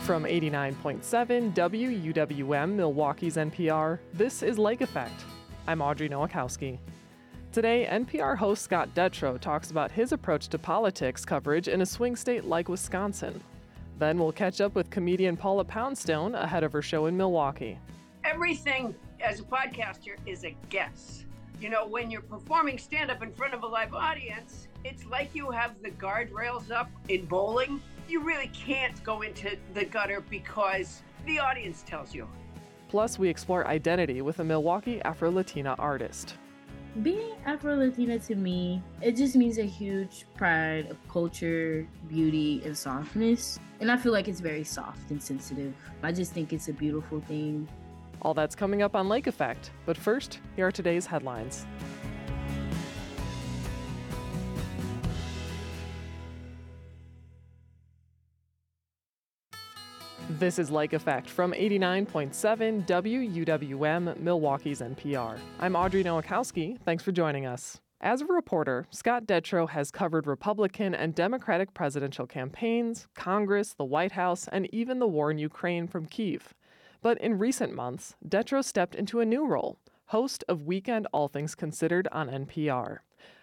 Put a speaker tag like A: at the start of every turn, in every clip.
A: From 89.7 WUWM, Milwaukee's NPR, this is Lake Effect. I'm Audrey Nowakowski. Today, NPR host Scott Detrow talks about his approach to politics coverage in a swing state like Wisconsin. Then we'll catch up with comedian Paula Poundstone ahead of her show in Milwaukee.
B: Everything as a podcaster is a guess. You know, when you're performing stand up in front of a live audience, it's like you have the guardrails up in bowling. You really can't go into the gutter because the audience tells you.
A: Plus, we explore identity with a Milwaukee Afro Latina artist.
C: Being Afro Latina to me, it just means a huge pride of culture, beauty, and softness. And I feel like it's very soft and sensitive. I just think it's a beautiful thing.
A: All that's coming up on Lake Effect. But first, here are today's headlines. This is Lake Effect from 89.7 WUWM, Milwaukee's NPR. I'm Audrey Nowakowski. Thanks for joining us. As a reporter, Scott Detrow has covered Republican and Democratic presidential campaigns, Congress, the White House, and even the war in Ukraine from Kiev. But in recent months, Detrow stepped into a new role host of Weekend All Things Considered on NPR.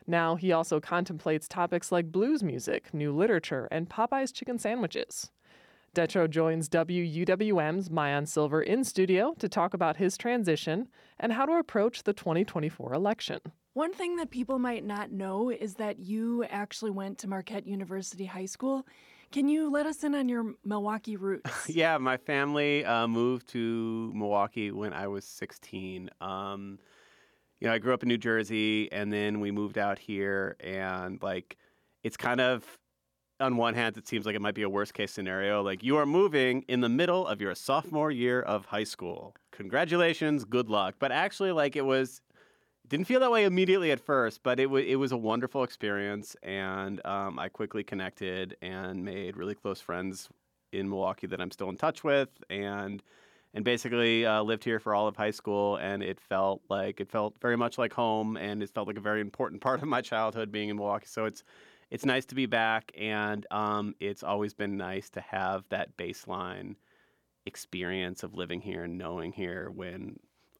A: Now he also contemplates topics like blues music, new literature, and Popeye's chicken sandwiches. Detrow joins WUWM's Maayan Silver in studio to talk about his transition and how to approach the 2024 election.
D: One thing that people might not know is that you actually went to Marquette University High School. Can you let us in on your Milwaukee roots?
E: yeah, my family uh, moved to Milwaukee when I was 16. Um, you know, I grew up in New Jersey and then we moved out here, and like, it's kind of on one hand, it seems like it might be a worst case scenario. Like you are moving in the middle of your sophomore year of high school. Congratulations, good luck. But actually, like it was, didn't feel that way immediately at first, but it was it was a wonderful experience, and um, I quickly connected and made really close friends in Milwaukee that I'm still in touch with, and and basically uh, lived here for all of high school, and it felt like it felt very much like home, and it felt like a very important part of my childhood being in Milwaukee. So it's it's nice to be back, and um, it's always been nice to have that baseline experience of living here and knowing here when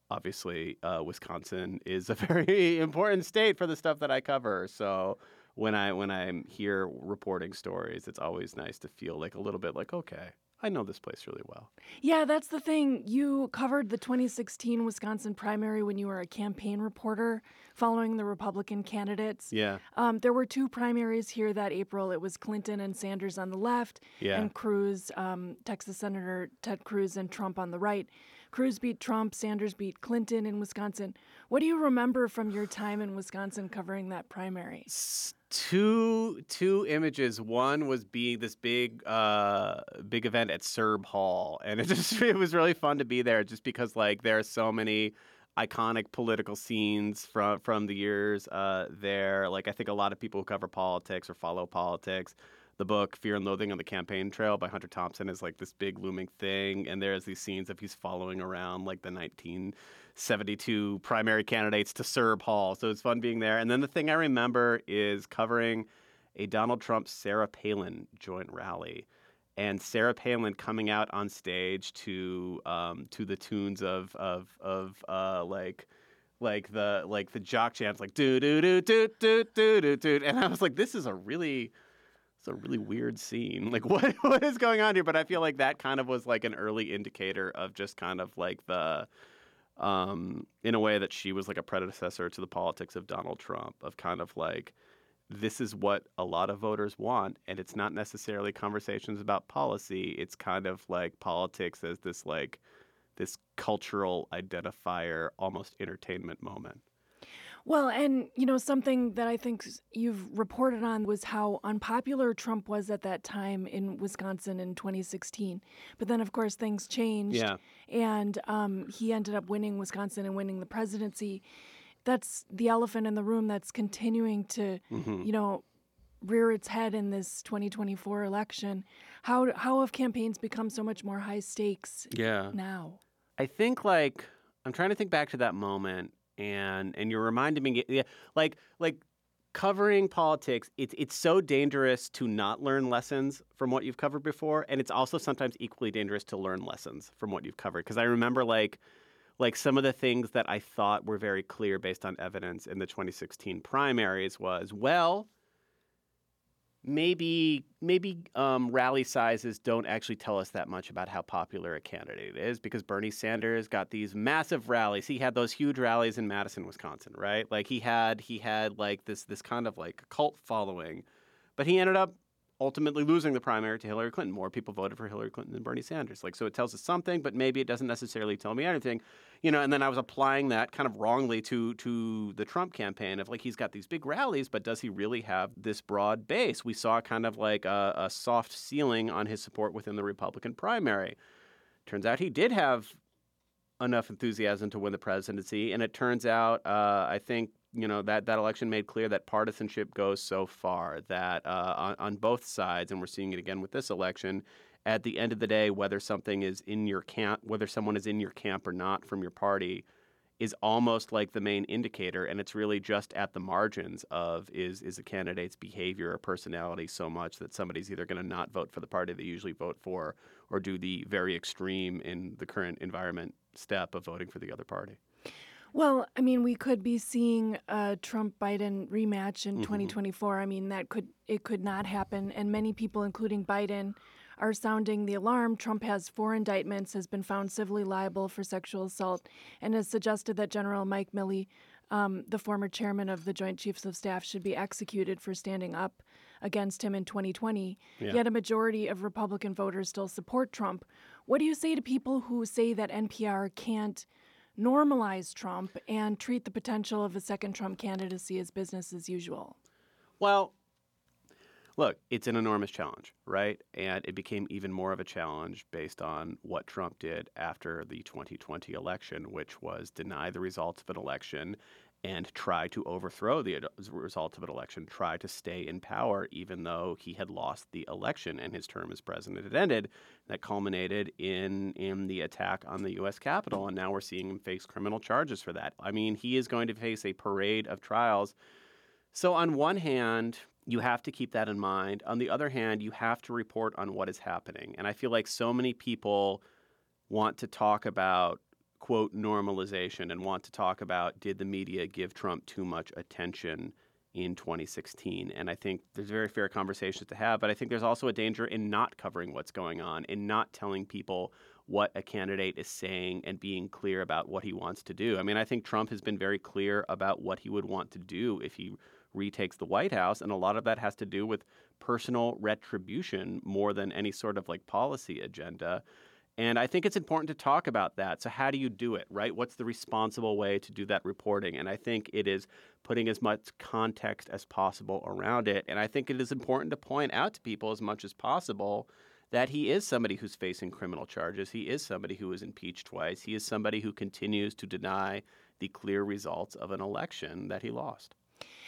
E: obviously uh, Wisconsin is a very important state for the stuff that I cover. So when I when I'm here reporting stories, it's always nice to feel like a little bit like okay, I know this place really well.
D: Yeah, that's the thing. You covered the 2016 Wisconsin primary when you were a campaign reporter following the Republican candidates.
E: Yeah.
D: Um, there were two primaries here that April. It was Clinton and Sanders on the left,
E: yeah.
D: and Cruz, um, Texas Senator Ted Cruz, and Trump on the right. Cruz beat Trump, Sanders beat Clinton in Wisconsin. What do you remember from your time in Wisconsin covering that primary?
E: Two two images. One was being this big uh, big event at Serb Hall, and it just it was really fun to be there, just because like there are so many iconic political scenes from from the years uh, there. Like I think a lot of people who cover politics or follow politics the book Fear and Loathing on the Campaign Trail by Hunter Thompson is like this big looming thing. And there's these scenes of he's following around like the 1972 primary candidates to Serb Hall. So it's fun being there. And then the thing I remember is covering a Donald Trump Sarah Palin joint rally. And Sarah Palin coming out on stage to um, to the tunes of of of uh, like like the like the jock jams like do do do do do do do do and I was like this is a really it's a really weird scene. Like what what is going on here? But I feel like that kind of was like an early indicator of just kind of like the um in a way that she was like a predecessor to the politics of Donald Trump of kind of like this is what a lot of voters want and it's not necessarily conversations about policy. It's kind of like politics as this like this cultural identifier almost entertainment moment
D: well, and you know, something that I think you've reported on was how unpopular Trump was at that time in Wisconsin in 2016. But then, of course, things changed.
E: Yeah.
D: And um, he ended up winning Wisconsin and winning the presidency. That's the elephant in the room that's continuing to, mm-hmm. you know, rear its head in this 2024 election. How how have campaigns become so much more high stakes
E: yeah.
D: now?
E: I think like I'm trying to think back to that moment and and you're reminding me yeah, like like covering politics, it's it's so dangerous to not learn lessons from what you've covered before, and it's also sometimes equally dangerous to learn lessons from what you've covered. Because I remember like like some of the things that I thought were very clear based on evidence in the 2016 primaries was well maybe maybe um, rally sizes don't actually tell us that much about how popular a candidate is because Bernie Sanders got these massive rallies. He had those huge rallies in Madison, Wisconsin, right? Like he had he had like this this kind of like cult following, but he ended up ultimately losing the primary to Hillary Clinton. More people voted for Hillary Clinton than Bernie Sanders. Like, so it tells us something, but maybe it doesn't necessarily tell me anything. You know, and then I was applying that kind of wrongly to to the Trump campaign of like he's got these big rallies, but does he really have this broad base? We saw kind of like a, a soft ceiling on his support within the Republican primary. Turns out he did have enough enthusiasm to win the presidency, and it turns out uh, I think you know that that election made clear that partisanship goes so far that uh, on, on both sides, and we're seeing it again with this election. At the end of the day, whether something is in your camp, whether someone is in your camp or not from your party, is almost like the main indicator, and it's really just at the margins of is is a candidate's behavior or personality so much that somebody's either going to not vote for the party they usually vote for, or do the very extreme in the current environment step of voting for the other party.
D: Well, I mean, we could be seeing a Trump Biden rematch in mm-hmm. 2024. I mean, that could it could not happen, and many people, including Biden, are sounding the alarm. Trump has four indictments, has been found civilly liable for sexual assault, and has suggested that General Mike Milley, um, the former chairman of the Joint Chiefs of Staff, should be executed for standing up against him in 2020. Yeah. Yet a majority of Republican voters still support Trump. What do you say to people who say that NPR can't? Normalize Trump and treat the potential of a second Trump candidacy as business as usual?
E: Well, look, it's an enormous challenge, right? And it became even more of a challenge based on what Trump did after the 2020 election, which was deny the results of an election and try to overthrow the results of an election, try to stay in power, even though he had lost the election and his term as president had ended. That culminated in in the attack on the U.S. Capitol, and now we're seeing him face criminal charges for that. I mean, he is going to face a parade of trials. So on one hand, you have to keep that in mind. On the other hand, you have to report on what is happening. And I feel like so many people want to talk about quote normalization and want to talk about did the media give Trump too much attention in 2016? And I think there's very fair conversations to have, but I think there's also a danger in not covering what's going on, in not telling people what a candidate is saying and being clear about what he wants to do. I mean, I think Trump has been very clear about what he would want to do if he retakes the White House, and a lot of that has to do with personal retribution more than any sort of like policy agenda. And I think it's important to talk about that. So, how do you do it, right? What's the responsible way to do that reporting? And I think it is putting as much context as possible around it. And I think it is important to point out to people as much as possible that he is somebody who's facing criminal charges. He is somebody who was impeached twice. He is somebody who continues to deny the clear results of an election that he lost.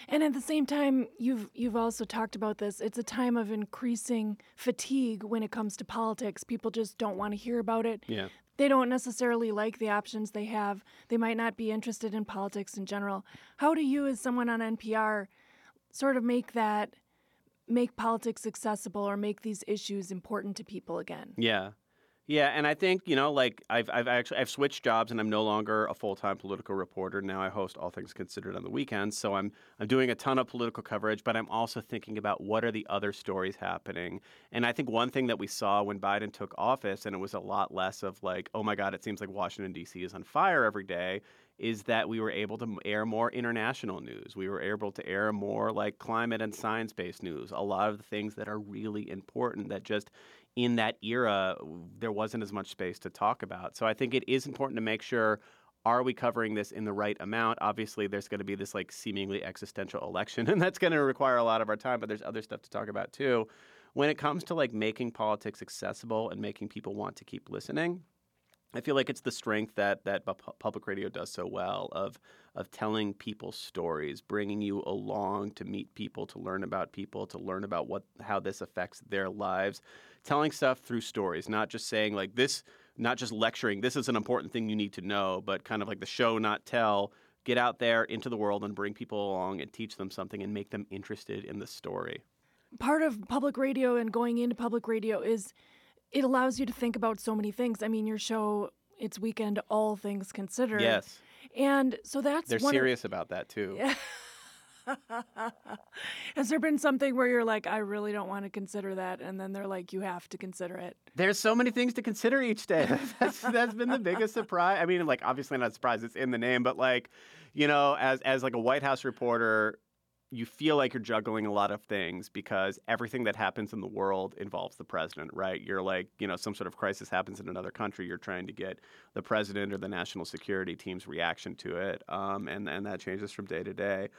D: And at the same time, you've you've also talked about this. It's a time of increasing fatigue when it comes to politics. People just don't want to hear about it.
E: Yeah.
D: They don't necessarily like the options they have. They might not be interested in politics in general. How do you as someone on NPR sort of make that make politics accessible or make these issues important to people again?
E: Yeah. Yeah, and I think you know, like I've I've actually I've switched jobs and I'm no longer a full time political reporter. Now I host All Things Considered on the weekends, so I'm I'm doing a ton of political coverage, but I'm also thinking about what are the other stories happening. And I think one thing that we saw when Biden took office, and it was a lot less of like, oh my God, it seems like Washington D.C. is on fire every day is that we were able to air more international news. We were able to air more like climate and science based news. A lot of the things that are really important that just in that era, there wasn't as much space to talk about. So I think it is important to make sure are we covering this in the right amount? Obviously, there's going to be this like seemingly existential election, and that's going to require a lot of our time, but there's other stuff to talk about too. When it comes to like making politics accessible and making people want to keep listening, I feel like it's the strength that that public radio does so well of of telling people stories, bringing you along to meet people, to learn about people, to learn about what how this affects their lives, telling stuff through stories, not just saying like this, not just lecturing. This is an important thing you need to know, but kind of like the show not tell get out there into the world and bring people along and teach them something and make them interested in the story.
D: Part of public radio and going into public radio is it allows you to think about so many things. I mean, your show, it's weekend, all things considered.
E: Yes.
D: And so that's
E: They're
D: one of-
E: serious about that too.
D: Yeah. Has there been something where you're like, I really don't want to consider that, and then they're like, you have to consider it?
E: There's so many things to consider each day. That's, that's been the biggest surprise. I mean, like obviously not a surprise; it's in the name. But like, you know, as as like a White House reporter, you feel like you're juggling a lot of things because everything that happens in the world involves the president, right? You're like, you know, some sort of crisis happens in another country, you're trying to get the president or the national security team's reaction to it, um, and and that changes from day to day.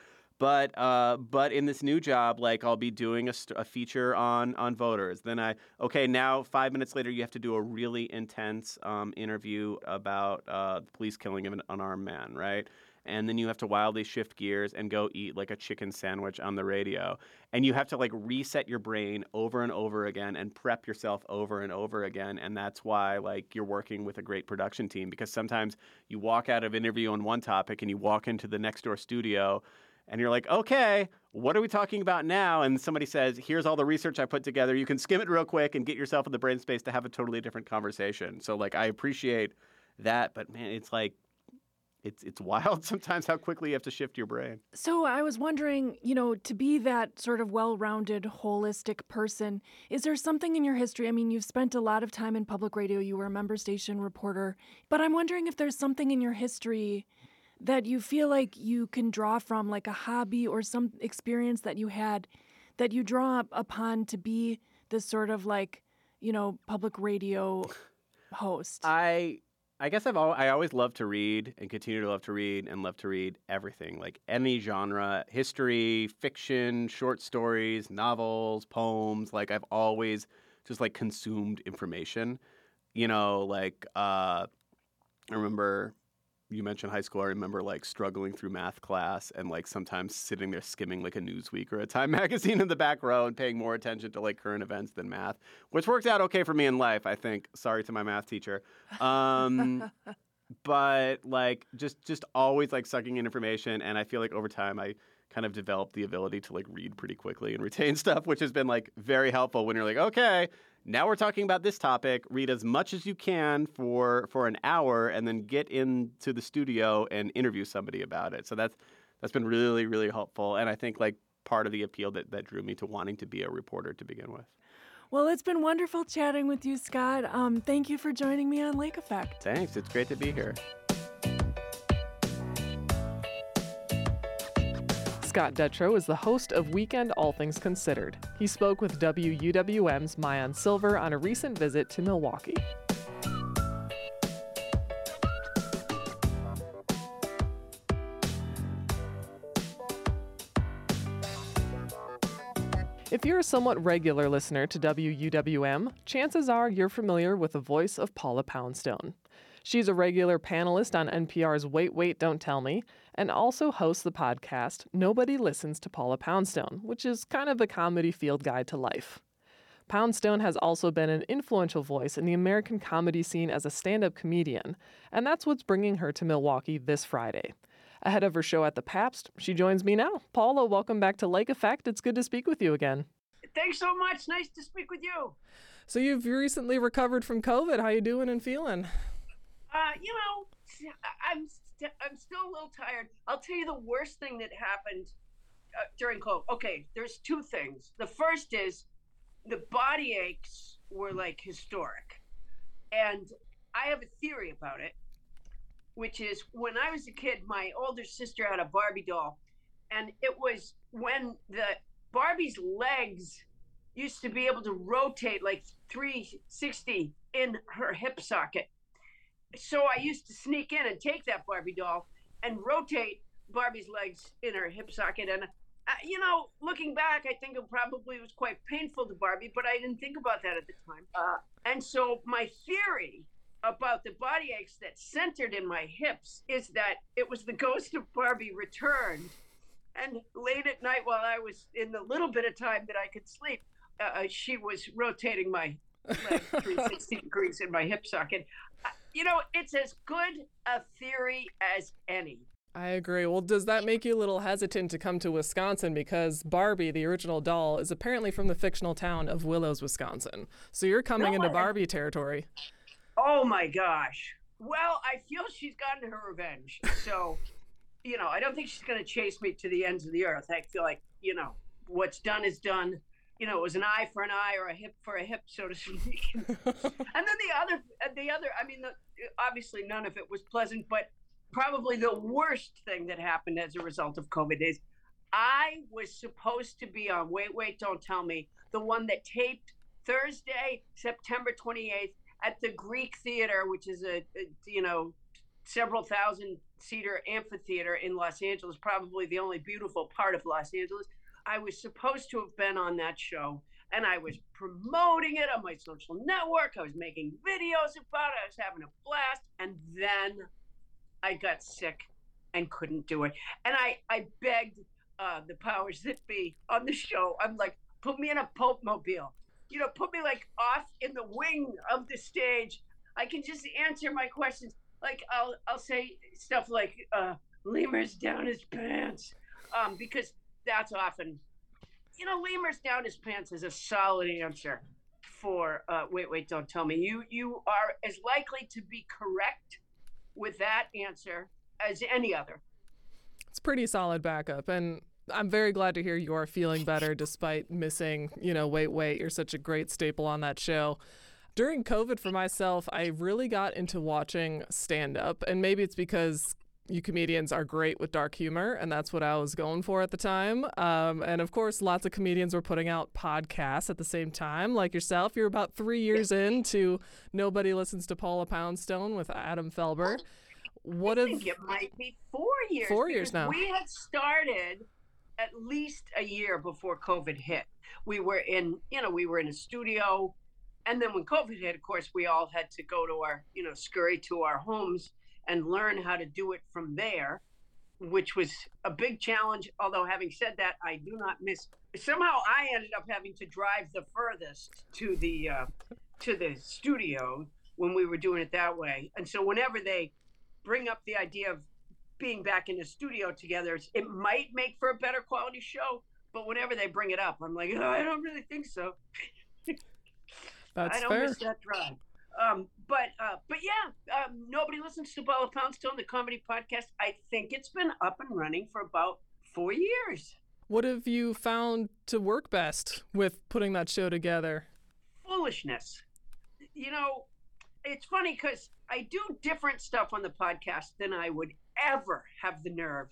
E: But uh, but in this new job, like I'll be doing a, st- a feature on on voters. Then I okay now five minutes later you have to do a really intense um, interview about uh, the police killing of an unarmed man, right? And then you have to wildly shift gears and go eat like a chicken sandwich on the radio. And you have to like reset your brain over and over again and prep yourself over and over again. And that's why like you're working with a great production team because sometimes you walk out of interview on one topic and you walk into the next door studio and you're like, okay, what are we talking about now? And somebody says, here's all the research I put together. You can skim it real quick and get yourself in the brain space to have a totally different conversation. So like I appreciate that, but man, it's like it's it's wild sometimes how quickly you have to shift your brain.
D: So I was wondering, you know, to be that sort of well rounded, holistic person, is there something in your history? I mean, you've spent a lot of time in public radio, you were a member station reporter, but I'm wondering if there's something in your history that you feel like you can draw from, like a hobby or some experience that you had that you draw upon to be this sort of like, you know, public radio host.
E: I I guess I've al- I always loved to read and continue to love to read and love to read everything like any genre, history, fiction, short stories, novels, poems. Like I've always just like consumed information. You know, like uh, I remember you mentioned high school. I remember like struggling through math class and like sometimes sitting there skimming like a Newsweek or a Time magazine in the back row and paying more attention to like current events than math, which worked out okay for me in life, I think. Sorry to my math teacher. Um, but like just just always like sucking in information and I feel like over time I kind of developed the ability to like read pretty quickly and retain stuff, which has been like very helpful when you're like, okay, now we're talking about this topic. Read as much as you can for for an hour, and then get into the studio and interview somebody about it. So that's that's been really really helpful, and I think like part of the appeal that that drew me to wanting to be a reporter to begin with.
D: well, it's been wonderful chatting with you, Scott. Um, thank you for joining me on Lake Effect.
E: Thanks. It's great to be here.
A: Scott Detrow is the host of Weekend All Things Considered. He spoke with WUWM's Maayan Silver on a recent visit to Milwaukee. If you're a somewhat regular listener to WUWM, chances are you're familiar with the voice of Paula Poundstone. She's a regular panelist on NPR's Wait, Wait, Don't Tell Me, and also hosts the podcast Nobody Listens to Paula Poundstone, which is kind of a comedy field guide to life. Poundstone has also been an influential voice in the American comedy scene as a stand up comedian, and that's what's bringing her to Milwaukee this Friday. Ahead of her show at the Pabst, she joins me now. Paula, welcome back to Lake Effect. It's good to speak with you again.
B: Thanks so much. Nice to speak with you.
A: So you've recently recovered from COVID. How you doing and feeling?
B: Uh, you know, I'm st- I'm still a little tired. I'll tell you the worst thing that happened uh, during COVID. Okay, there's two things. The first is the body aches were like historic, and I have a theory about it, which is when I was a kid, my older sister had a Barbie doll, and it was when the Barbie's legs used to be able to rotate like 360 in her hip socket so I used to sneak in and take that Barbie doll and rotate Barbie's legs in her hip socket. And, uh, you know, looking back, I think it probably was quite painful to Barbie, but I didn't think about that at the time. Uh, and so my theory about the body aches that centered in my hips is that it was the ghost of Barbie returned. And late at night, while I was in the little bit of time that I could sleep, uh, she was rotating my legs 360 degrees in my hip socket. You know, it's as good a theory as any.
F: I agree. Well, does that make you a little hesitant to come to Wisconsin? Because Barbie, the original doll, is apparently from the fictional town of Willows, Wisconsin. So you're coming
B: No,
F: into Barbie territory.
B: Oh my gosh. Well, I feel she's gotten her revenge. So, you know, I don't think she's going to chase me to the ends of the earth. I feel like, you know, what's done is done. You know, it was an eye for an eye or a hip for a hip, so to speak. and then the other, uh, the other, I mean, the, obviously none of it was pleasant, but probably the worst thing that happened as a result of COVID is I was supposed to be on Wait, Wait, Don't Tell Me, the one that taped Thursday, September 28th at the Greek Theater, which is a, a you know several thousand seater amphitheater in Los Angeles, probably the only beautiful part of Los Angeles. I was supposed to have been on that show and I was promoting it on my social network. I was making videos about it. I was having a blast. And then I got sick and couldn't do it. And I, I begged uh, the powers that be on the show. I'm like, put me in a Pope mobile. You know, put me like off in the wing of the stage. I can just answer my questions. Like I'll I'll say stuff like uh, "lemurs down his pants," um, because that's often, you know, "lemurs down his pants" is a solid answer for uh, "wait, wait, don't tell me." You you are as likely to be correct with that answer as any other.
F: It's pretty solid backup. And I'm very glad to hear you are feeling better despite missing, you know, wait, wait. You're such a great staple on that show. During COVID for myself, I really got into watching stand up. And maybe it's because you comedians are great with dark humor, and that's what I was going for at the time. Um, and of course, lots of comedians were putting out podcasts at the same time, like yourself. You're about three years into Nobody Listens to Paula Poundstone with Adam Felber. What
B: I think it might be four years.
F: Four years now.
B: We had started at least a year before COVID hit. We were in, you know, we were in a studio, and then when COVID hit, of course, we all had to go to our, you know, scurry to our homes and learn how to do it from there, which was a big challenge. Although, having said that, I do not miss. Somehow, I ended up having to drive the furthest to the uh, to the studio when we were doing it that way, and so whenever they bring up the idea of being back in the studio together, it might make for a better quality show. But whenever they bring it up, I'm like, oh, I don't really think so.
F: that's
B: I don't
F: fair?
B: miss that drive. Um, but uh, but yeah, um, nobody listens to Paula Poundstone, the comedy podcast. I think it's been up and running for about four years.
F: What have you found to work best with putting that show together?
B: Foolishness. You know, it's funny because I do different stuff on the podcast than I would ever have the nerve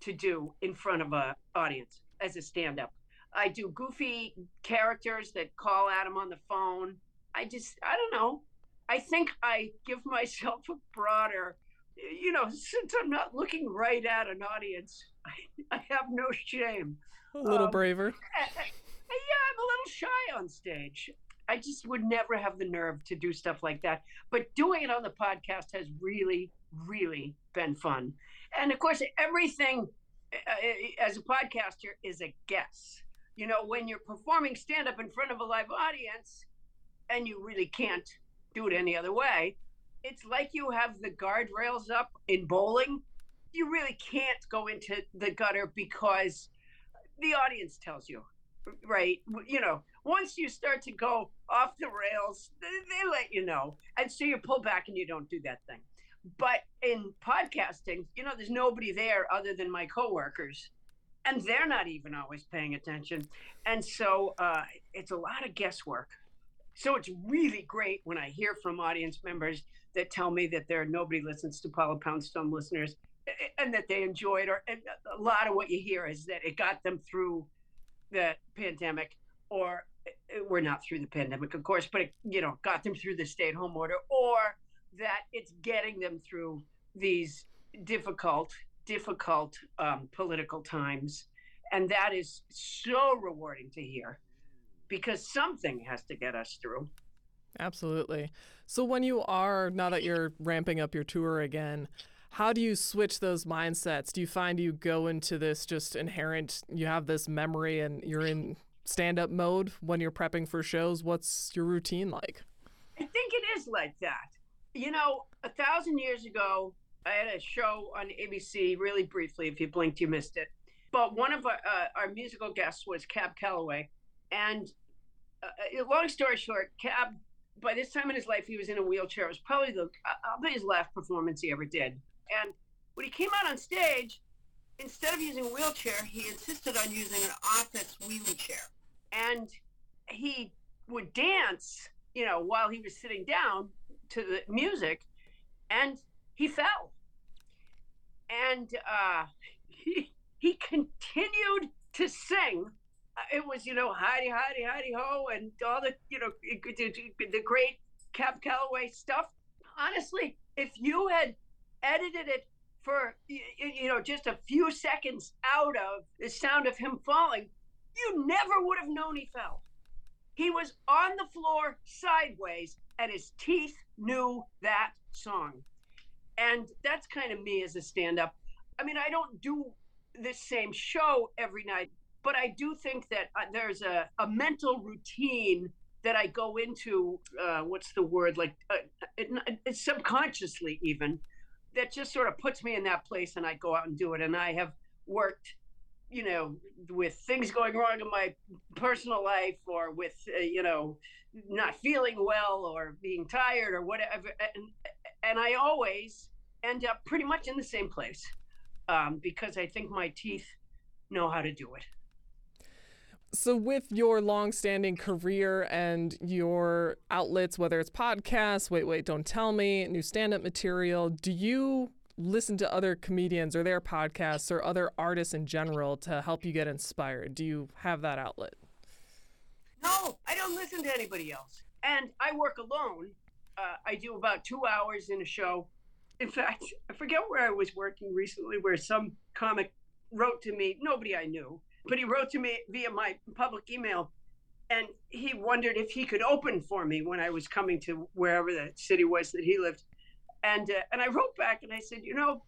B: to do in front of a audience as a stand-up. I do goofy characters that call Adam on the phone. I just, I don't know. I think I give myself a broader, you know, since I'm not looking right at an audience, I, I have no shame.
F: A little
B: Um,
F: braver.
B: Uh, uh, yeah, I'm a little shy on stage. I just would never have the nerve to do stuff like that. But doing it on the podcast has really, really been fun. And of course, everything uh, as a podcaster is a guess. You know, when you're performing stand up in front of a live audience and you really can't do it any other way, it's like you have the guardrails up in bowling. You really can't go into the gutter because the audience tells you, right? You know, once you start to go off the rails, they, let you know. And so you pull back and you don't do that thing. But in podcasting, you know, there's nobody there other than my coworkers. And they're not even always paying attention. And so uh, it's a lot of guesswork. So it's really great when I hear from audience members that tell me that there nobody listens to Paula Poundstone listeners and that they enjoyed or a lot of what you hear is that it got them through the pandemic or uh, we're not through the pandemic of course but it you know got them through the stay at home order or that it's getting them through these difficult difficult um, political times. And that is so rewarding to hear because something has to get us through
F: Absolutely. So when you are now that you're ramping up your tour again, how do you switch those mindsets? Do you find you go into this just inherent you have this memory and you're in stand-up mode when you're prepping for shows? What's your routine like?
B: I think it is like that. You know, a thousand years ago, I had a show on ABC really briefly. If you blinked, you missed it. But one of our, uh, our musical guests was Cab Calloway. And uh, long story short, Cab, by this time in his life, he was in a wheelchair. It was probably the, bet his last performance he ever did. And when he came out on stage, instead of using a wheelchair, he insisted on using an office wheelie chair. And he would dance, you know, while he was sitting down to the music, and he fell. And uh, he he continued to sing. It was, you know, Heidi, Heidi, Heidi Ho, and all the, you know, the great Cab Calloway stuff. Honestly, if you had edited it for, you know, just a few seconds out of the sound of him falling, you never would have known he fell. He was on the floor sideways, and his teeth knew that song. And that's kind of me as a stand up. I mean, I don't do this same show every night, but I do think that uh, there's a, a mental routine that I go into. Uh, what's the word? Like uh, it, it, subconsciously, even that just sort of puts me in that place, and I go out and do it. And I have worked, you know, with things going wrong in my personal life, or with uh, you know, not feeling well, or being tired, or whatever. And, and I always end up pretty much in the same place um, because I think my teeth know how to do it.
A: So, with your long-standing career and your outlets, whether it's podcasts, wait, wait, don't tell me, new stand-up material, do you listen to other comedians or their podcasts or other artists in general to help you get inspired? Do you have that outlet?
B: No, I don't listen to anybody else, and I work alone. Uh, I do about two hours in a show in fact, I forget where I was working recently, where some comic wrote to me, nobody I knew, but he wrote to me via my public email. And he wondered if he could open for me when I was coming to wherever the city was that he lived. And, uh, and I wrote back and I said, you know,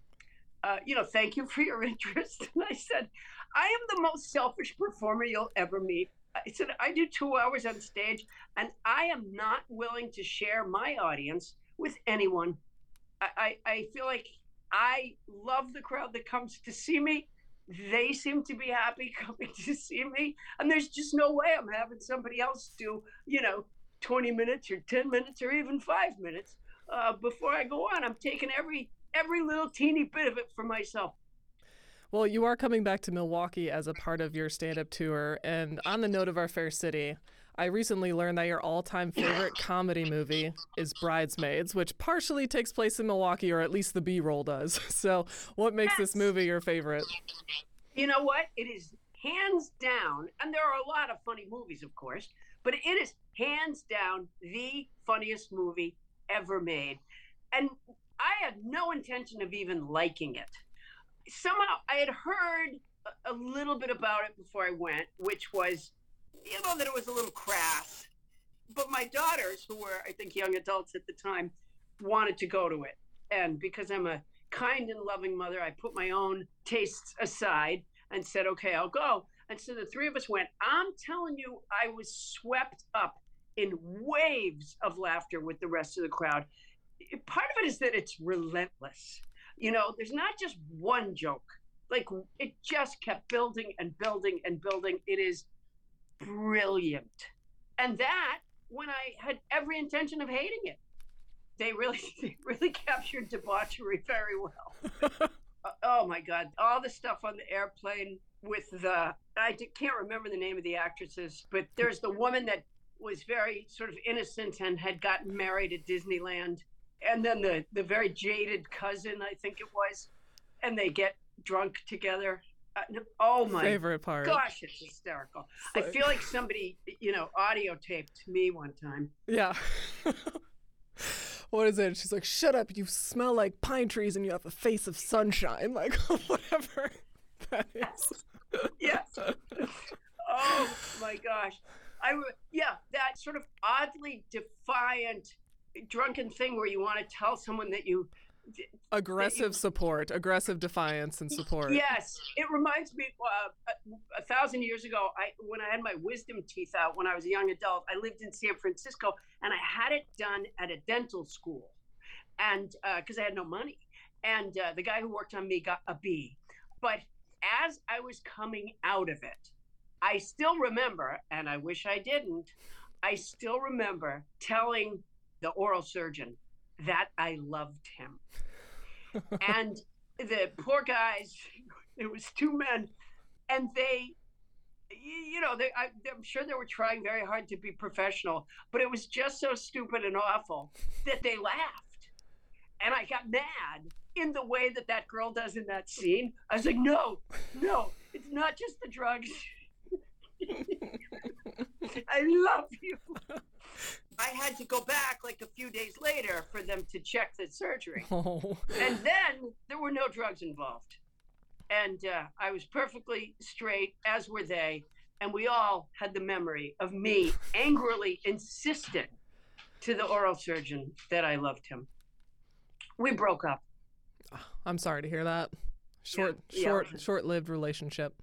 B: uh, you know, thank you for your interest. And I said, I am the most selfish performer you'll ever meet. I said, I do two hours on stage, and I am not willing to share my audience with anyone I, I feel like I love the crowd that comes to see me. They seem to be happy coming to see me. And there's just no way I'm having somebody else do, you know, 20 minutes or 10 minutes or even five minutes uh, before I go on. I'm taking every every little teeny bit of it for myself.
A: Well, you are coming back to Milwaukee as a part of your stand up tour. And on the note of our fair city, I recently learned that your all time favorite comedy movie is Bridesmaids, which partially takes place in Milwaukee, or at least the B roll does. So, what makes yes. this movie your favorite?
B: You know what? It is hands down, and there are a lot of funny movies, of course, but it is hands down the funniest movie ever made. And I had no intention of even liking it. Somehow I had heard a little bit about it before I went, which was you know that it was a little crass. But my daughters, who were I think young adults at the time, wanted to go to it, and because I'm a kind and loving mother, I put my own tastes aside and said, "Okay, I'll go." And so the three of us went. I'm telling you, I was swept up in waves of laughter with the rest of the crowd. Part of it is that it's relentless. You know, there's not just one joke. Like it just kept building and building and building. It is brilliant. And that when I had every intention of hating it. They really, they really captured debauchery very well. uh, oh my God! All the stuff on the airplane with the I can't remember the name of the actresses, but there's the woman that was very sort of innocent and had gotten married at Disneyland, and then the the very jaded cousin, I think it was, and they get drunk together. Uh, oh my
A: favorite part.
B: Gosh, it's hysterical. I feel like somebody, you know, audio taped me one time.
A: Yeah. what is it? She's like, "Shut up! You smell like pine trees, and you have a face of sunshine." Like whatever that is.
B: yes. Oh my gosh. I yeah, that sort of oddly defiant, drunken thing where you want to tell someone that you
A: aggressive support, aggressive defiance and support.
B: Yes, it reminds me uh, a, a, thousand years ago. I when I had my wisdom teeth out when I was a young adult. I lived in San Francisco and I had it done at a dental school, and because uh, I had no money, and uh, the guy who worked on me got a B. But as I was coming out of it, I still remember, and I wish I didn't, I still remember telling the oral surgeon that I loved him. and the poor guys, it was two men, and they, you know, they, I, I'm sure they were trying very hard to be professional, but it was just so stupid and awful that they laughed. And I got mad in the way that that girl does in that scene. I was like, no, no, it's not just the drugs. I love you. I had to go back like a few days later for them to check the surgery. Oh. And then there were no drugs involved. And uh, I was perfectly straight, as were they. And we all had the memory of me angrily insisting to the oral surgeon that I loved him. We broke up.
A: I'm sorry to hear that. Short, yeah, short, yeah. short-lived relationship.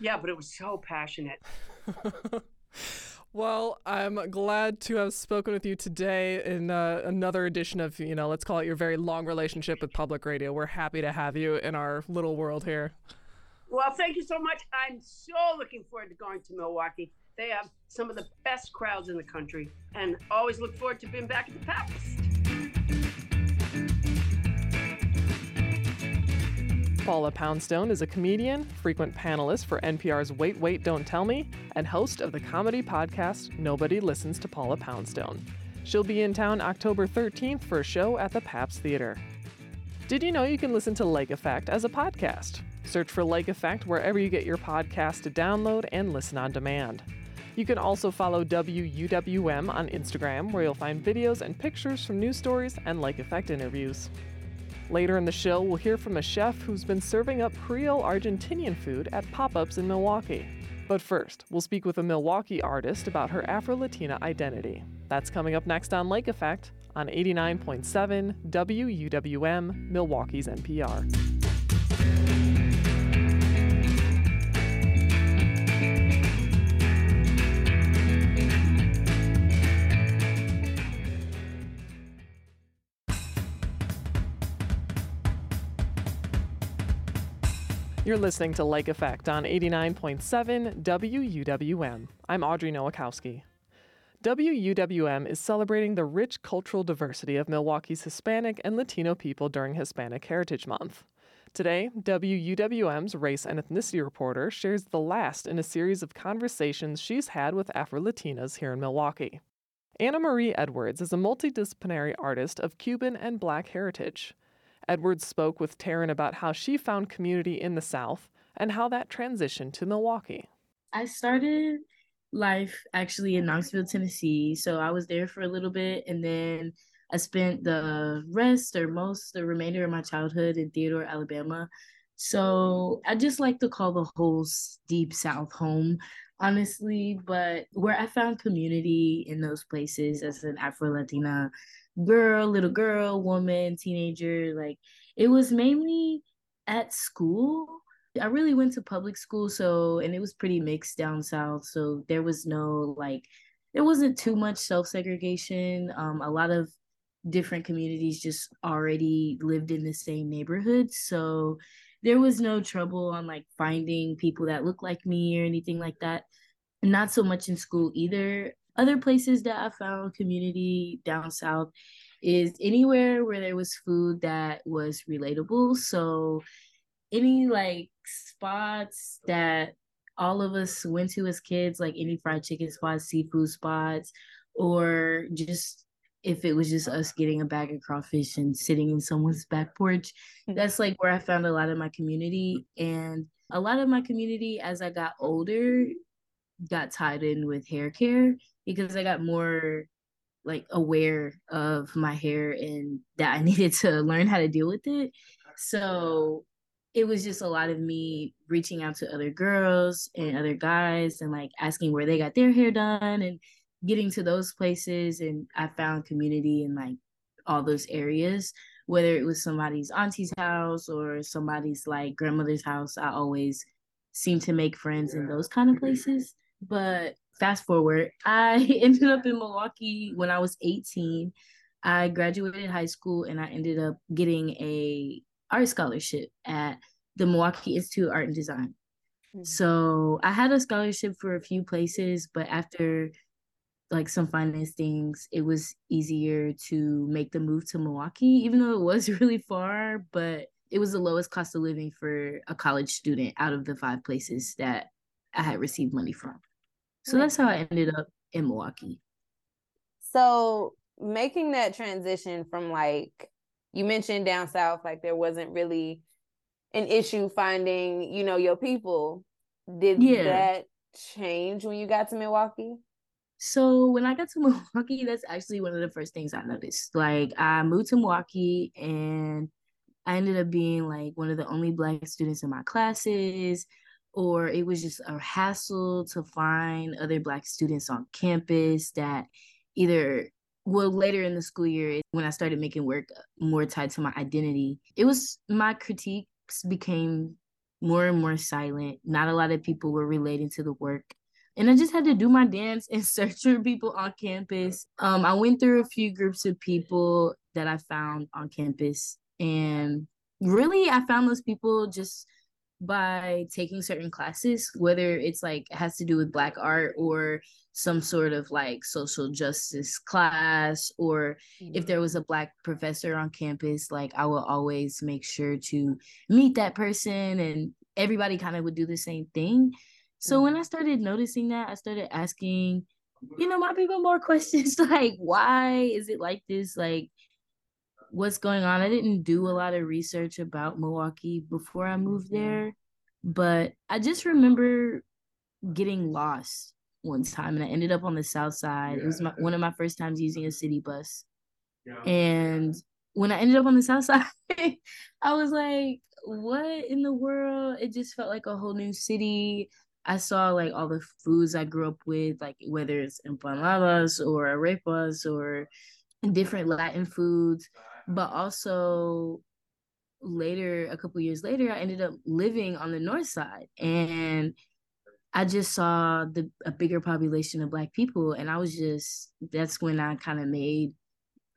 B: Yeah, but it was so passionate.
A: well, I'm glad to have spoken with you today in uh, another edition of, you know, let's call it your very long relationship with public radio. We're happy to have you in our little world here.
B: Well, thank you so much. I'm so looking forward to going to Milwaukee. They have some of the best crowds in the country, and always look forward to being back at the Pabst.
A: Paula Poundstone is a comedian, frequent panelist for NPR's Wait, Wait, Don't Tell Me, and host of the comedy podcast Nobody Listens to Paula Poundstone. She'll be in town October 13th for a show at the Pabst Theater. Did you know you can listen to Lake Effect as a podcast? Search for Lake Effect wherever you get your podcast to download and listen on demand. You can also follow WUWM on Instagram, where you'll find videos and pictures from news stories and Lake Effect interviews. Later in the show, we'll hear from a chef who's been serving up Creole Argentinian food at pop ups in Milwaukee. But first, we'll speak with a Milwaukee artist about her Afro Latina identity. That's coming up next on Lake Effect on 89.7 WUWM, Milwaukee's NPR. You're listening to Lake Effect on 89.7 WUWM. I'm Audrey Nowakowski. WUWM is celebrating the rich cultural diversity of Milwaukee's Hispanic and Latino people during Hispanic Heritage Month. Today, WUWM's race and ethnicity reporter shares the last in a series of conversations she's had with Afro Latinas here in Milwaukee. Anna Marie Edwards is a multidisciplinary artist of Cuban and Black heritage. Edwards spoke with Teran about how she found community in the South and how that transitioned to Milwaukee.
C: I started life actually in Knoxville, Tennessee. So I was there for a little bit and then I spent the rest or most the remainder of my childhood in Theodore, Alabama. So I just like to call the whole deep South home, honestly. But where I found community in those places as an Afro Latina girl, little girl, woman, teenager. Like it was mainly at school. I really went to public school, so and it was pretty mixed down south. So there was no like there wasn't too much self segregation. Um, a lot of different communities just already lived in the same neighborhood. So there was no trouble on like finding people that look like me or anything like that. Not so much in school either other places that I found community down south is anywhere where there was food that was relatable. So any like spots that all of us went to as kids, like any fried chicken spots, seafood spots, or just if it was just us getting a bag of crawfish and sitting in someone's back porch. Hmm. That's like where I found a lot of my community. And a lot of my community as I got older got tied in with hair care because I got more like aware of my hair and that I needed to learn how to deal with it. So it was just a lot of me reaching out to other girls and other guys and like asking where they got their hair done and getting to those places and I found community in like all those areas whether it was somebody's auntie's house or somebody's like grandmother's house I always seem to make friends in those kind of places but fast forward, I ended up in Milwaukee when I was 18. I graduated high school and I ended up getting a art scholarship at the Milwaukee Institute of Art and Design. Mm-hmm. So I had a scholarship for a few places, but after like some finance things, it was easier to make the move to Milwaukee, even though it was really far, but it was the lowest cost of living for a college student out of the five places that I had received money from. So that's how I ended up in Milwaukee.
G: So making that transition from like you mentioned down south, like there wasn't really an issue finding, you know, your people. Did yeah. that change when you got to Milwaukee?
C: So when I got to Milwaukee, that's actually one of the first things I noticed. Like I moved to Milwaukee and I ended up being like one of the only black students in my classes or it was just a hassle to find other black students on campus that either well later in the school year when i started making work more tied to my identity it was my critiques became more and more silent not a lot of people were relating to the work and i just had to do my dance and search for people on campus um, i went through a few groups of people that i found on campus and really i found those people just by taking certain classes, whether it's like has to do with black art or some sort of like social justice class, or mm-hmm. if there was a black professor on campus, like I will always make sure to meet that person and everybody kind of would do the same thing. So mm-hmm. when I started noticing that, I started asking, you know, my people more questions like, why is it like this? Like, what's going on. I didn't do a lot of research about Milwaukee before I moved mm-hmm. there, but I just remember getting lost one time and I ended up on the south side. It was my, one of my first times using a city bus. And when I ended up on the south side, I was like, what in the world? It just felt like a whole new city. I saw like all the foods I grew up with, like whether it's empanadas or arepas or different Latin foods. But also later a couple years later i ended up living on the north side and i just saw the a bigger population of black people and i was just that's when i kind of made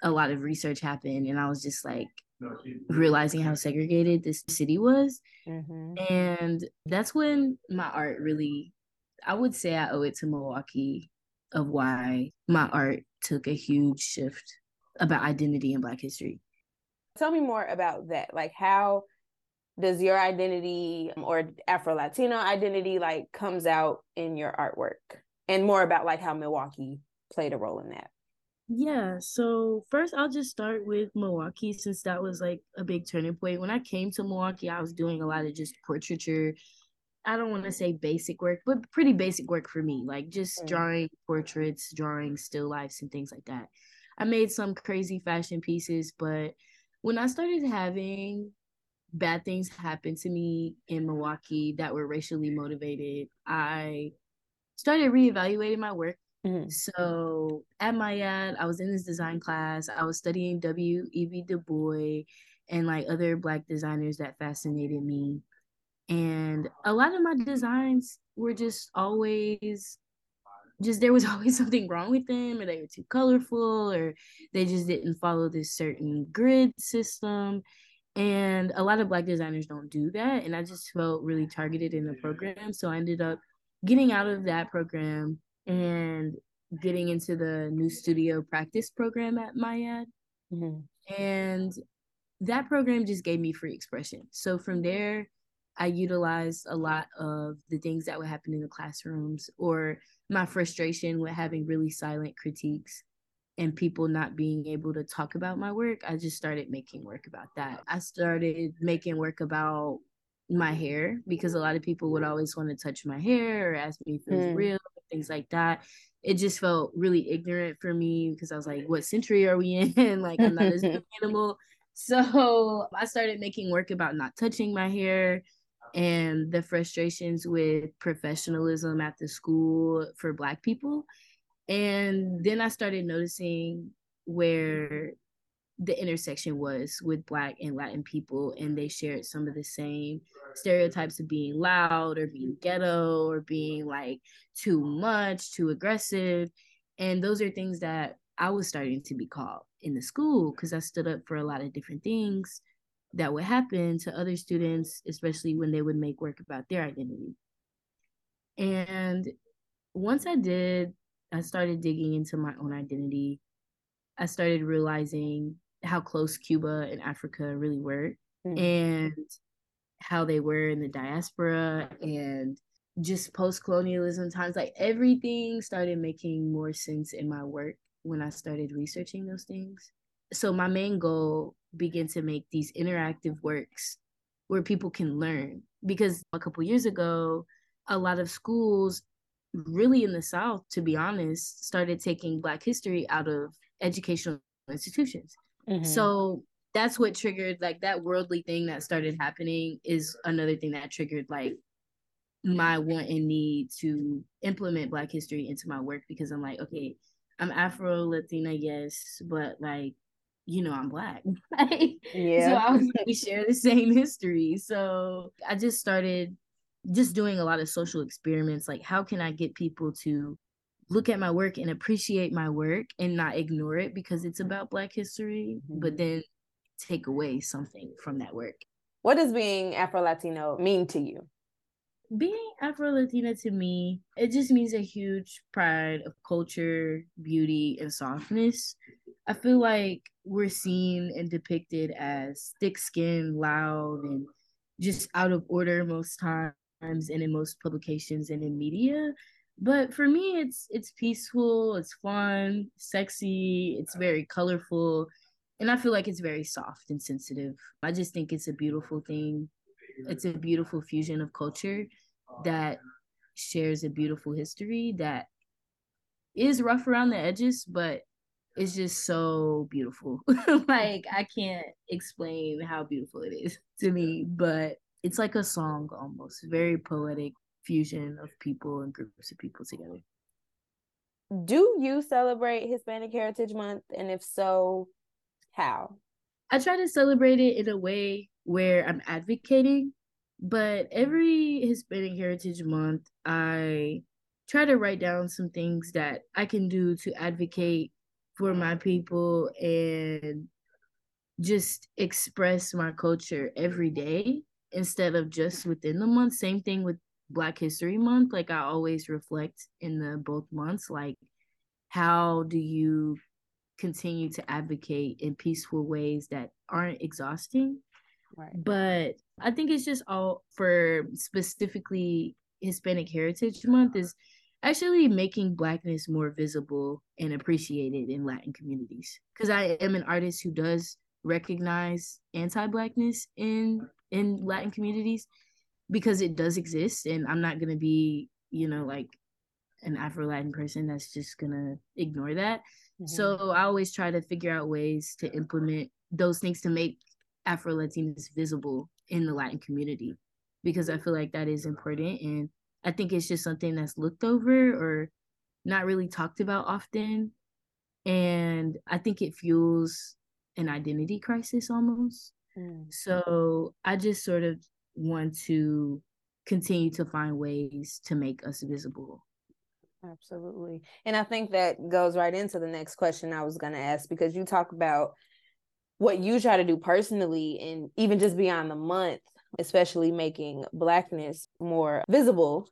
C: a lot of research happen and i was just like realizing how segregated this city was mm-hmm. and that's when my art really i would say i owe it to milwaukee of why my art took a huge shift about identity and Black history.
G: Tell me more about that. Like, how does your identity or Afro Latino identity like comes out in your artwork, and more about like how Milwaukee played a role in that?
C: Yeah, so first I'll just start with Milwaukee since that was like a big turning point. When I came to Milwaukee, I was doing a lot of just portraiture. I don't want to say basic work, but pretty basic work for me, like just mm. drawing portraits, drawing still lifes and things like that. I made some crazy fashion pieces, but when I started having bad things happen to me in Milwaukee that were racially motivated, I started reevaluating my work. Mm-hmm. So at MIAD, I was in this design class. I was studying W.E.B. Du Bois and like other Black designers that fascinated me. And a lot of my designs were just always just there was always something wrong with them or they were too colorful or they just didn't follow this certain grid system and a lot of black designers don't do that and i just felt really targeted in the program so i ended up getting out of that program and getting into the new studio practice program at MIAD. Mm-hmm. And that program just gave me free expression. So from there, I utilized a lot of the things that would happen in the classrooms or my frustration with having really silent critiques and people not being able to talk about my work. I just started making work about that. I started making work about my hair because a lot of people would always want to touch my hair or ask me if it was mm. real, things like that. It just felt really ignorant for me because I was like, what century are we in? like, I'm not a animal. So I started making work about not touching my hair and the frustrations with professionalism at the school for black people and then i started noticing where the intersection was with black and latin people and they shared some of the same stereotypes of being loud or being ghetto or being like too much too aggressive and those are things that i was starting to be called in the school because i stood up for a lot of different things that would happen to other students, especially when they would make work about their identity. And once I did, I started digging into my own identity. I started realizing how close Cuba and Africa really were mm. and how they were in the diaspora and just post colonialism times. Like everything started making more sense in my work when I started researching those things. So, my main goal began to make these interactive works where people can learn. Because a couple years ago, a lot of schools, really in the South, to be honest, started taking Black history out of educational institutions. Mm-hmm. So that's what triggered like that worldly thing that started happening is another thing that triggered like my want and need to implement black history into my work because i'm like okay i'm afro latina yes but like you know i'm black. Yeah so i was like we share the same history. So i just started just doing a lot of social experiments like how can i get people to look at my work and appreciate my work and not ignore it because it's about black history mm-hmm. but then take away something from that work.
G: What does being afro latino mean to you?
C: Being afro latina to me it just means a huge pride of culture beauty and softness. I feel like we're seen and depicted as thick skinned loud and just out of order most times and in most publications and in media but for me it's it's peaceful it's fun sexy it's very colorful and i feel like it's very soft and sensitive. I just think it's a beautiful thing. It's a beautiful fusion of culture that shares a beautiful history that is rough around the edges but it's just so beautiful. Like i can't explain how beautiful it is to me but it's like a song almost very poetic fusion of people and groups of people together.
G: Do you celebrate Hispanic Heritage Month? And if so, how?
C: I try to celebrate it in a way where I'm advocating, but every Hispanic Heritage Month, I try to write down some things that I can do to advocate for my people and just express my culture every day instead of just within the month. Same thing with Black History Month, like I always reflect in the both months, like how do you continue to advocate in peaceful ways that aren't exhausting? Right. But I think it's just all for specifically Hispanic Heritage Month is actually making blackness more visible and appreciated in Latin communities. Because I am an artist who does recognize anti-blackness in in Latin communities because it does exist and i'm not gonna be you know like an afro latin person that's just gonna ignore that mm-hmm. so i always try to figure out ways to implement those things to make afro latinos visible in the latin community because i feel like that is important and i think it's just something that's looked over or not really talked about often and i think it fuels an identity crisis almost mm. so i just sort of want to continue to find ways to make us visible.
G: Absolutely. And I think that goes right into the next question I was going to ask because you talk about what you try to do personally and even just beyond the month, especially making Blackness more visible.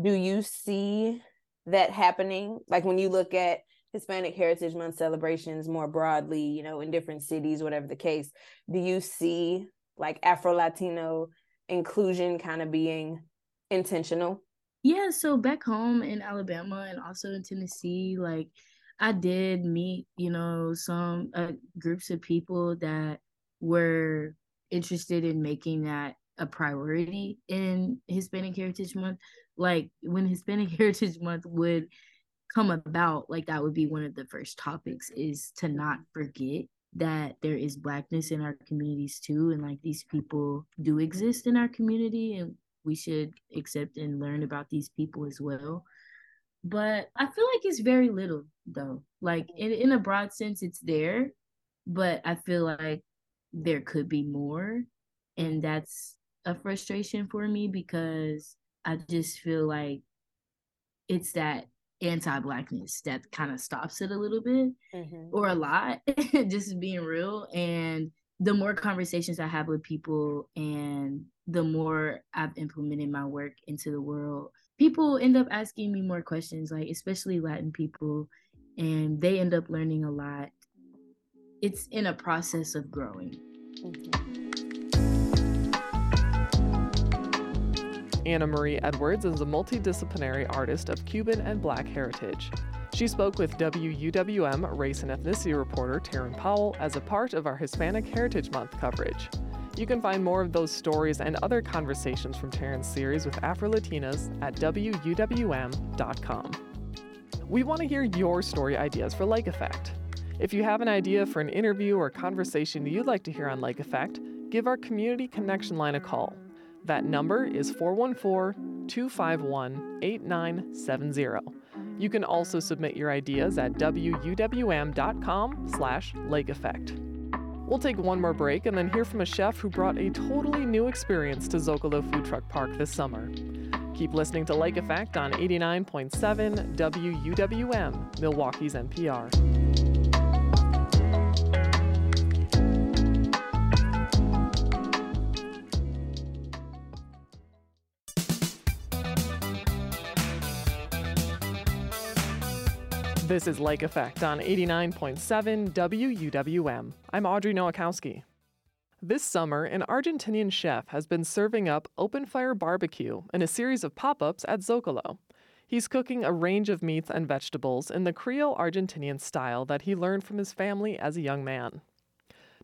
G: Do you see that happening? Like when you look at Hispanic Heritage Month celebrations more broadly, you know, in different cities, whatever the case, do you see like Afro Latino inclusion kind of being intentional?
C: Yeah, so back home in Alabama and also in Tennessee, like I did meet, you know, some uh, groups of people that were interested in making that a priority in Hispanic Heritage Month. Like when Hispanic Heritage Month would come about, like that would be one of the first topics is to not forget that there is blackness in our communities too and like these people do exist in our community and we should accept and learn about these people as well. But i feel like it's very little though. Like in, in a broad sense it's there but i feel like there could be more and that's a frustration for me because i just feel like it's that anti-blackness that kind of stops it a little bit mm-hmm. or a lot just being real and the more conversations I have with people and the more I've implemented my work into the world, people end up asking me more questions, like especially Latin people, and they end up learning a lot. It's in a process of growing.
A: Anna Marie Edwards is a multidisciplinary artist of Cuban and Black heritage. She spoke with WUWM race and ethnicity reporter Teran Powell as a part of our Hispanic Heritage Month coverage. You can find more of those stories and other conversations from Teran's series with Afro Latinas at WUWM.com. We want to hear your story ideas for Lake Effect. If you have an idea for an interview or conversation you'd like to hear on Lake Effect, give our Community Connection line a call. That number is 414 251 8970. You can also submit your ideas at wuwm.com slash lake effect. We'll take one more break and then hear from a chef who brought a totally new experience to Zocalo Food Truck Park this summer. Keep listening to Lake Effect on 89.7 WUWM, Milwaukee's NPR. This is Lake Effect on 89.7 WUWM. I'm Audrey Nowakowski. This summer, an Argentinian chef has been serving up open fire barbecue in a series of pop ups at Zocalo. He's cooking a range of meats and vegetables in the Creole Argentinian style that he learned from his family as a young man.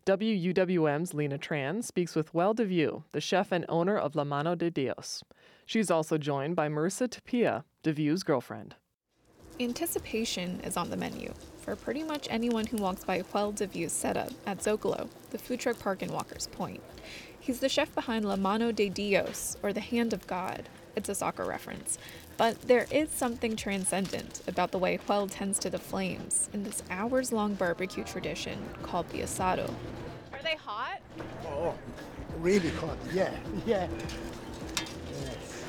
A: WUWM's Lina Tran speaks with Huel DeVue, the chef and owner of La Mano de Dios. She's also joined by Marissa Tapia, DeVue's girlfriend.
H: Anticipation is on the menu for pretty much anyone who walks by Huel DeVue's setup at Zocalo, the food truck park in Walker's Point. He's the chef behind La Mano de Dios, or the Hand of God. It's a soccer reference. But there is something transcendent about the way Huel tends to the flames in this hours long barbecue tradition called the asado. Are they hot?
I: Oh, really hot. Yeah, yeah. Yes.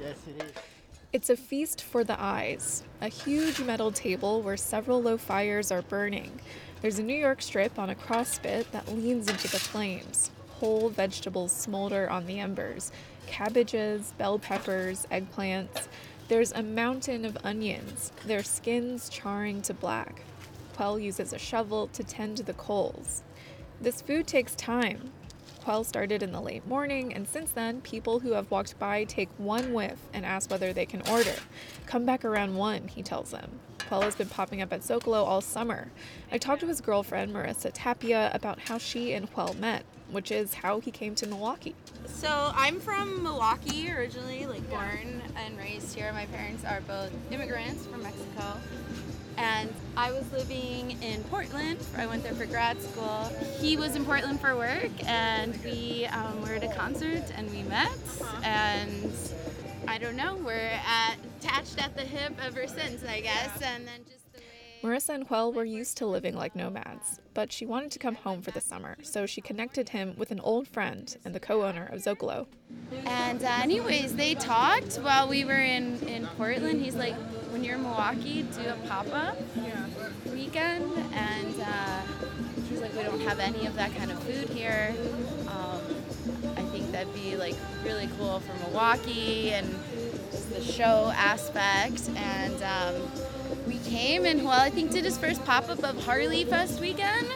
I: Yes, it is.
H: It's a feast for the eyes, a huge metal table where several low fires are burning. There's a New York strip on a cross spit that leans into the flames. Whole vegetables smolder on the embers cabbages, bell peppers, eggplants. There's a mountain of onions, their skins charring to black. Huel uses a shovel to tend the coals. This food takes time, Huel started in the late morning, and since then, people who have walked by take one whiff and ask whether they can order. Come back around one, he tells them. Huel has been popping up at Zocalo all summer. I talked to his girlfriend, Marissa Tapia, about how she and Huel met, which is how he came to Milwaukee.
J: So I'm from Milwaukee originally, like born and raised here. My parents are both immigrants from Mexico and I was living in Portland. I went there for grad school. He was in Portland for work, and we um, were at a concert and we met. And I don't know, we're at, attached at the hip ever since, I guess. And then just
H: Marissa and Huel were used to living like nomads, but she wanted to come home for the summer, so she connected him with an old friend and the co-owner of Zocalo.
J: And uh, anyways, they talked while we were in, in Portland. He's like, when Milwaukee, do a pop-up weekend. And uh, he's like, we don't have any of that kind of food here. Um, I think that'd be like really cool for Milwaukee and the show aspect. And um, we came and well, I think did his first pop-up of Harley Fest weekend.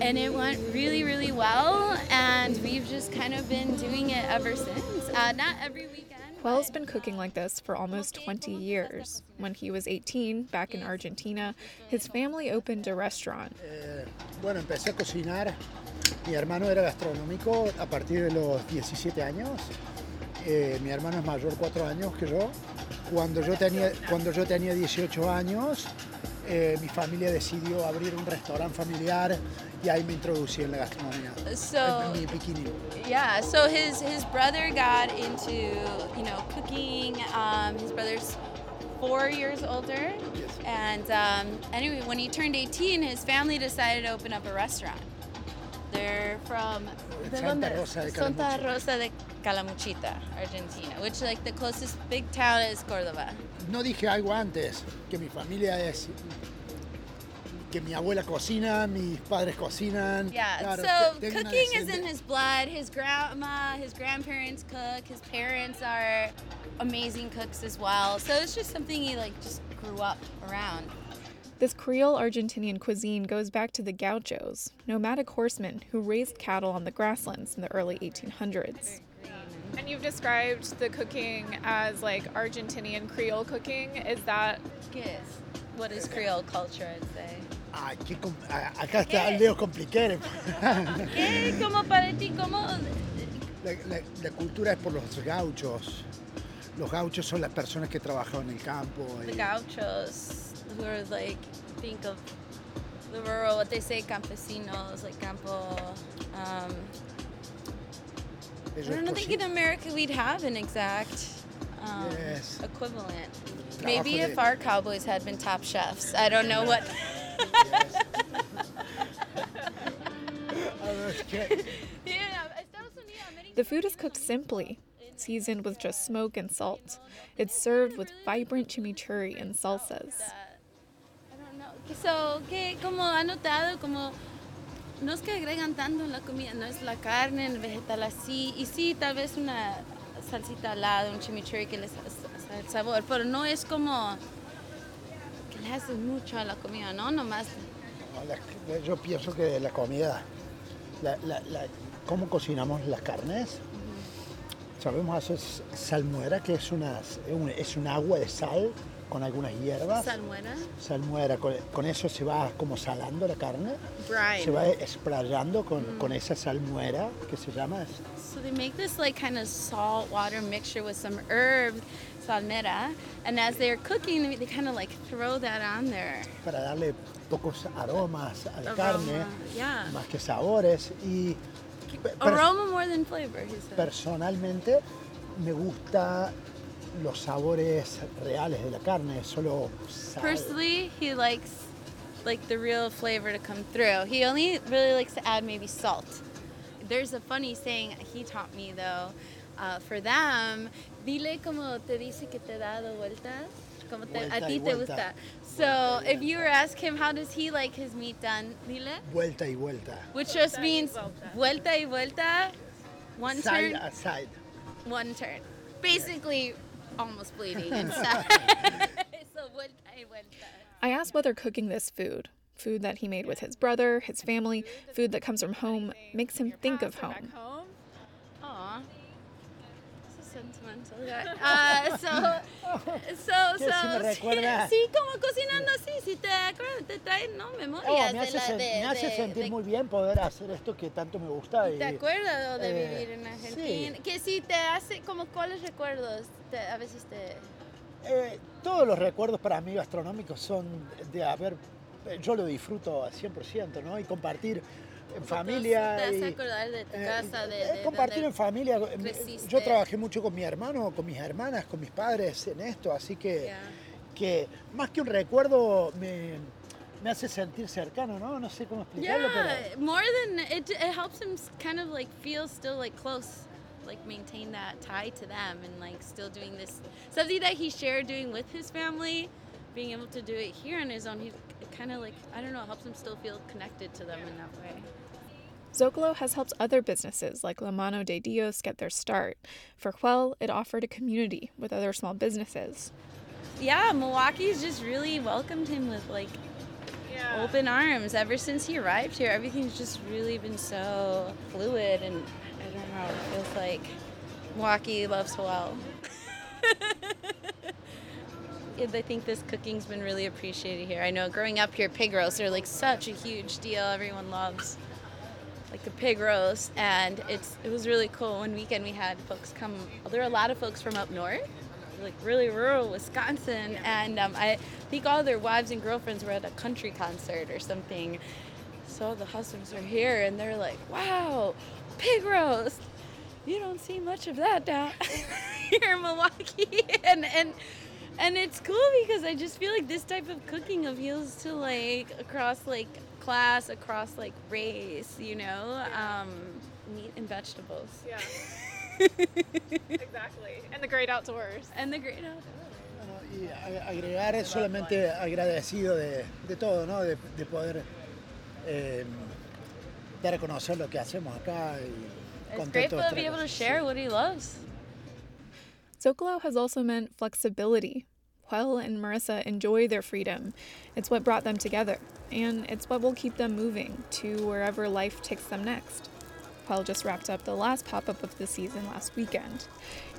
J: And it went really, really well. And we've just kind of been doing it ever since. Uh, not every weekend.
H: Huel's been cooking like this for almost 20 years. When he was 18, back in Argentina, his family opened a restaurant.
I: Eh, bueno, empecé a cocinar. Mi hermano era gastronómico a partir de los 17 años. Eh, mi hermano es mayor cuatro años que yo. Cuando yo tenía, cuando yo tenía 18 años, eh, mi familia decidió abrir un restaurante familiar y ahí me introducí en la gastronomía.
J: So,
I: mi bikini.
J: Yeah, so his his brother got into you know cooking. Um, his brother's four years older,
I: Yes.
J: and um, anyway, when he turned 18, his family decided to open up a restaurant. They're from ¿de
I: Santa? Rosa de
J: Santa
I: Calamuchita.
J: Rosa de Calamuchita, Argentina, which like the closest big town is Córdoba.
I: No dije algo antes, que mi familia es que mi abuela cocina, mis padres cocinan.
J: Yeah,
I: Claro,
J: so
I: te- tengo una
J: cooking is in his blood. His grandma, his grandparents cook. His parents are amazing cooks as well. So it's just something he like just grew up around.
H: This Creole Argentinian cuisine goes back to the gauchos, nomadic horsemen who raised cattle on the grasslands in the early 1800s.
K: And you've described the cooking as like Argentinian Creole cooking. Is that
J: Yes. What is Creole culture? I'd say.
I: Ay, qué com- a- acá está Leo Complicated.
J: ¿Qué? ¿Cómo para ti? ¿Cómo?
I: La, la- la cultura es por los gauchos. Los gauchos son las personas que trabajan en el campo.
J: The
I: y-
J: gauchos, who are like, think of the rural, what they say, campesinos, like campo. Um, I don't think in America we'd have an exact um,
I: Yes.
J: equivalent.
I: Trabajo
J: Maybe if our cowboys had been top chefs. I don't know what.
I: A ver, ¿qué?
H: The food is cooked simply, seasoned with just smoke and salt. It's served with vibrant chimichurri and salsas.
J: So, que como ha notado, como no es que agregan tanto en la comida, no es la carne, el vegetal así, y sí, tal vez una salsita al lado, un chimichurri que les hace el sabor, pero no es como que le hace mucho a la comida, ¿no? Nomás.
I: No, la- yo pienso que la comida, la, la- cómo cocinamos las carnes. Sabemos hacer salmuera, que es, una, es un- es un agua de sal con algunas hierbas.
J: Salmuera.
I: Salmuera, con, con eso se va como salando la carne.
J: Brine.
I: Se va esprayando con, con esa salmuera que se llama.
J: So they make this like kind of salt water mixture with some herbs, salmera, and as they're cooking, they kind of like throw that on there.
I: para darle pocos aromas a la
J: Aroma,
I: carne,
J: yeah.
I: más que sabores. Y
J: Aroma more than flavor, he said.
I: personalmente me gusta los sabores reales de la carne, solo.
J: Personally, he likes like the real flavor to come through. He only really likes to add maybe salt. There's a funny saying he taught me though. Uh, for them, dile como te dice que te ha dado vueltas. Como te, a
I: Vuelta y
J: ti te gusta. So if you were ask him how does he like his meat done, dile,
I: Vuelta y vuelta.
J: which just means vuelta y vuelta, one
I: Side
J: turn,
I: a side.
J: one turn. Basically, almost bleeding inside. so vuelta y vuelta.
H: I asked whether cooking this food, food that he made with his brother, his family, food that comes from home, makes him think of home.
J: Uh, so, so,
I: sí me
J: sí,
I: recuerda-
J: sí, como cocinando así, si te acuerdas, te trae, no,
I: Oh,
J: memorias
I: me
J: de
I: hace,
J: la,
I: sen-
J: de,
I: me hace
J: de-
I: sentir
J: de-
I: muy bien poder hacer esto que tanto me gusta. y-
J: ¿Te acuerdas de
I: eh,
J: vivir en Argentina? Que si te hace, como, ¿cuáles recuerdos te, a veces te...
I: Eh, todos los recuerdos para mí gastronómicos son de haber, eh, yo lo disfruto al 100%, ¿no? Y compartir en familia.
J: Te hace acordar de tu
I: eh,
J: casa, de,
I: eh,
J: de
I: compartir
J: donde
I: en familia.
J: Creciste.
I: Yo trabajé mucho con mi hermano, con mis hermanas, con mis padres en esto, así que,
J: Yeah.
I: que más que un recuerdo me, me hace sentir cercano, ¿no? No sé cómo explicarlo,
J: Yeah, more than it, it helps him kind of like feel still like close, like maintain that tie to them and like still doing this something that he shared doing with his family, being able to do it here on his own. He kind of like I don't know, helps him still feel connected to them in that way.
H: Zocalo has helped other businesses like La Mano de Dios get their start. For Huel, it offered a community with other small businesses.
J: Yeah, Milwaukee's just really welcomed him with like open arms ever since he arrived here. Everything's just really been so fluid, and I don't know. It feels like Milwaukee loves Huel. I think this cooking's been really appreciated here. I know growing up here, pig roasts are like such a huge deal. Everyone loves like the pig roast, and it's it was really cool. One weekend we had folks come. There were a lot of folks from up north, like really rural Wisconsin, and um, I think all their wives and girlfriends were at a country concert or something. So the husbands are here, and they're like, "Wow, pig roast! You don't see much of that down here in Milwaukee," and and and it's cool because I just feel like this type of cooking appeals to like across like class, across like race, you know, um, meat and vegetables.
K: Yeah. exactly. And the great outdoors.
J: And the great outdoors.
I: Bueno, Y agregar solamente agradecido de, de todo, ¿no? De, de poder eh, dar a conocer lo que hacemos acá y
J: It's grateful to be able to share what he loves.
H: Zocalo has also meant flexibility. Huel and Marissa enjoy their freedom. It's what brought them together, and it's what will keep them moving to wherever life takes them next. Huel just wrapped up the last pop up of the season last weekend.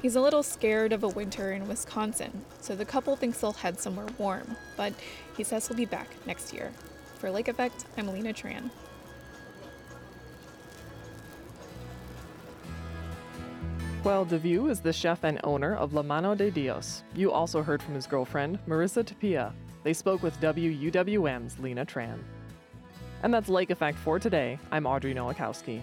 H: He's a little scared of a winter in Wisconsin, so the couple thinks they'll head somewhere warm, but he says he'll be back next year. For Lake Effect, I'm Lina Tran.
A: Huel DeVue is the chef and owner of La Mano de Dios. You also heard from his girlfriend, Marissa Tapia. They spoke with WUWM's Lina Tran. And that's Lake Effect for today. I'm Audrey Nowakowski.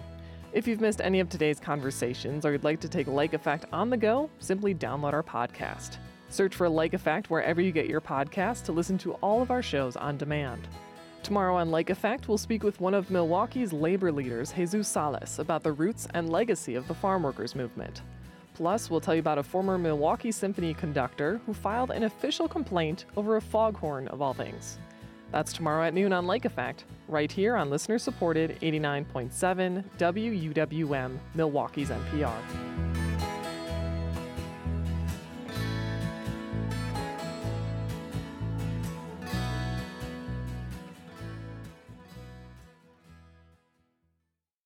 A: If you've missed any of today's conversations or you'd like to take Lake Effect on the go, simply download our podcast. Search for Lake Effect wherever you get your podcasts to listen to all of our shows on demand. Tomorrow on Lake Effect, we'll speak with one of Milwaukee's labor leaders, Jesus Salas, about the roots and legacy of the farm workers movement. Plus, we'll tell you about a former Milwaukee Symphony conductor who filed an official complaint over a foghorn of all things. That's tomorrow at noon on Lake Effect, right here on listener supported 89.7 WUWM, Milwaukee's NPR.